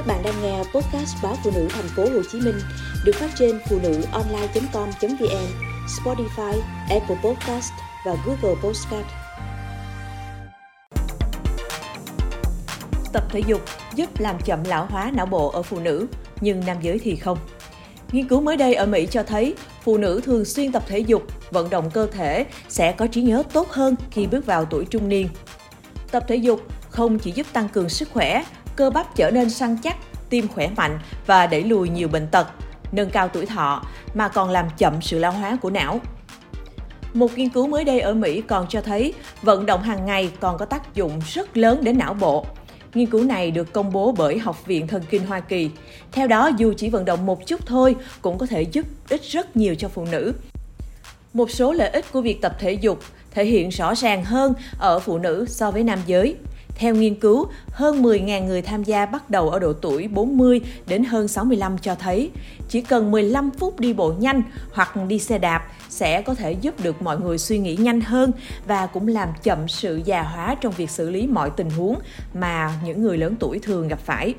Các bạn đang nghe podcast báo phụ nữ thành phố Hồ Chí Minh được phát trên phụ nữ online.com.vn, Spotify, Apple Podcast và Google Podcast. Tập thể dục giúp làm chậm lão hóa não bộ ở phụ nữ, nhưng nam giới thì không. Nghiên cứu mới đây ở Mỹ cho thấy phụ nữ thường xuyên tập thể dục, vận động cơ thể sẽ có trí nhớ tốt hơn khi bước vào tuổi trung niên. Tập thể dục không chỉ giúp tăng cường sức khỏe cơ bắp trở nên săn chắc, tim khỏe mạnh và đẩy lùi nhiều bệnh tật, nâng cao tuổi thọ mà còn làm chậm sự lão hóa của não. Một nghiên cứu mới đây ở Mỹ còn cho thấy vận động hàng ngày còn có tác dụng rất lớn đến não bộ. Nghiên cứu này được công bố bởi Học viện Thần kinh Hoa Kỳ. Theo đó, dù chỉ vận động một chút thôi cũng có thể giúp ích rất nhiều cho phụ nữ. Một số lợi ích của việc tập thể dục thể hiện rõ ràng hơn ở phụ nữ so với nam giới. Theo nghiên cứu, hơn 10.000 người tham gia bắt đầu ở độ tuổi 40 đến hơn 65 cho thấy chỉ cần 15 phút đi bộ nhanh hoặc đi xe đạp sẽ có thể giúp được mọi người suy nghĩ nhanh hơn và cũng làm chậm sự già hóa trong việc xử lý mọi tình huống mà những người lớn tuổi thường gặp phải.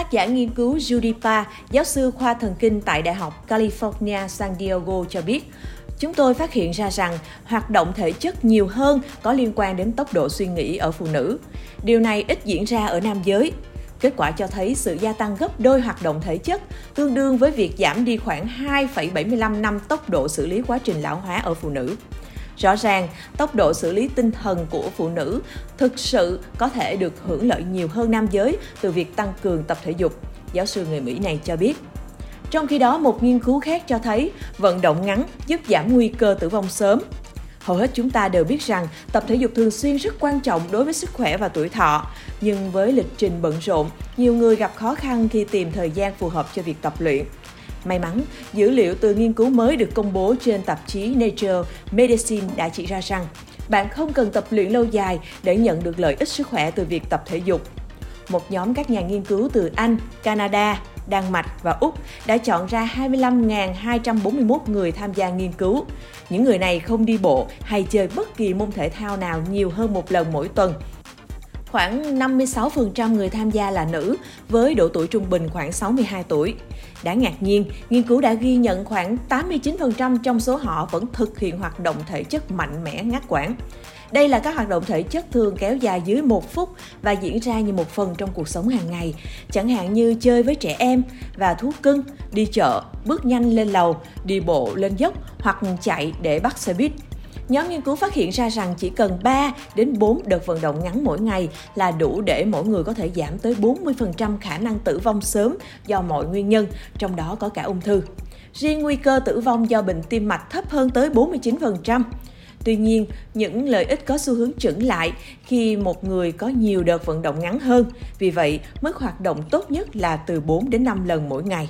Tác giả nghiên cứu Judy Pa, giáo sư khoa thần kinh tại Đại học California San Diego cho biết, Chúng tôi phát hiện ra rằng hoạt động thể chất nhiều hơn có liên quan đến tốc độ suy nghĩ ở phụ nữ. Điều này ít diễn ra ở nam giới. Kết quả cho thấy sự gia tăng gấp đôi hoạt động thể chất tương đương với việc giảm đi khoảng 2,75 năm tốc độ xử lý quá trình lão hóa ở phụ nữ. Rõ ràng, tốc độ xử lý tinh thần của phụ nữ thực sự có thể được hưởng lợi nhiều hơn nam giới từ việc tăng cường tập thể dục. Giáo sư người Mỹ này cho biết. Trong khi đó, một nghiên cứu khác cho thấy vận động ngắn giúp giảm nguy cơ tử vong sớm. Hầu hết chúng ta đều biết rằng tập thể dục thường xuyên rất quan trọng đối với sức khỏe và tuổi thọ, nhưng với lịch trình bận rộn, nhiều người gặp khó khăn khi tìm thời gian phù hợp cho việc tập luyện. May mắn, dữ liệu từ nghiên cứu mới được công bố trên tạp chí Nature Medicine đã chỉ ra rằng bạn không cần tập luyện lâu dài để nhận được lợi ích sức khỏe từ việc tập thể dục. Một nhóm các nhà nghiên cứu từ Anh, Canada, Đan Mạch và Úc đã chọn ra 25.241 người tham gia nghiên cứu. Những người này không đi bộ hay chơi bất kỳ môn thể thao nào nhiều hơn một lần mỗi tuần. Khoảng 56% người tham gia là nữ, với độ tuổi trung bình khoảng 62 tuổi. Đáng ngạc nhiên, nghiên cứu đã ghi nhận khoảng 89% trong số họ vẫn thực hiện hoạt động thể chất mạnh mẽ ngắt quãng. Đây là các hoạt động thể chất thường kéo dài dưới một phút và diễn ra như một phần trong cuộc sống hàng ngày, chẳng hạn như chơi với trẻ em và thú cưng, đi chợ, bước nhanh lên lầu, đi bộ lên dốc hoặc chạy để bắt xe buýt. Nhóm nghiên cứu phát hiện ra rằng chỉ cần 3 đến 4 đợt vận động ngắn mỗi ngày là đủ để mỗi người có thể giảm tới 40% khả năng tử vong sớm do mọi nguyên nhân, trong đó có cả ung thư. Riêng nguy cơ tử vong do bệnh tim mạch thấp hơn tới 49%. Tuy nhiên, những lợi ích có xu hướng chững lại khi một người có nhiều đợt vận động ngắn hơn. Vì vậy, mức hoạt động tốt nhất là từ 4 đến 5 lần mỗi ngày.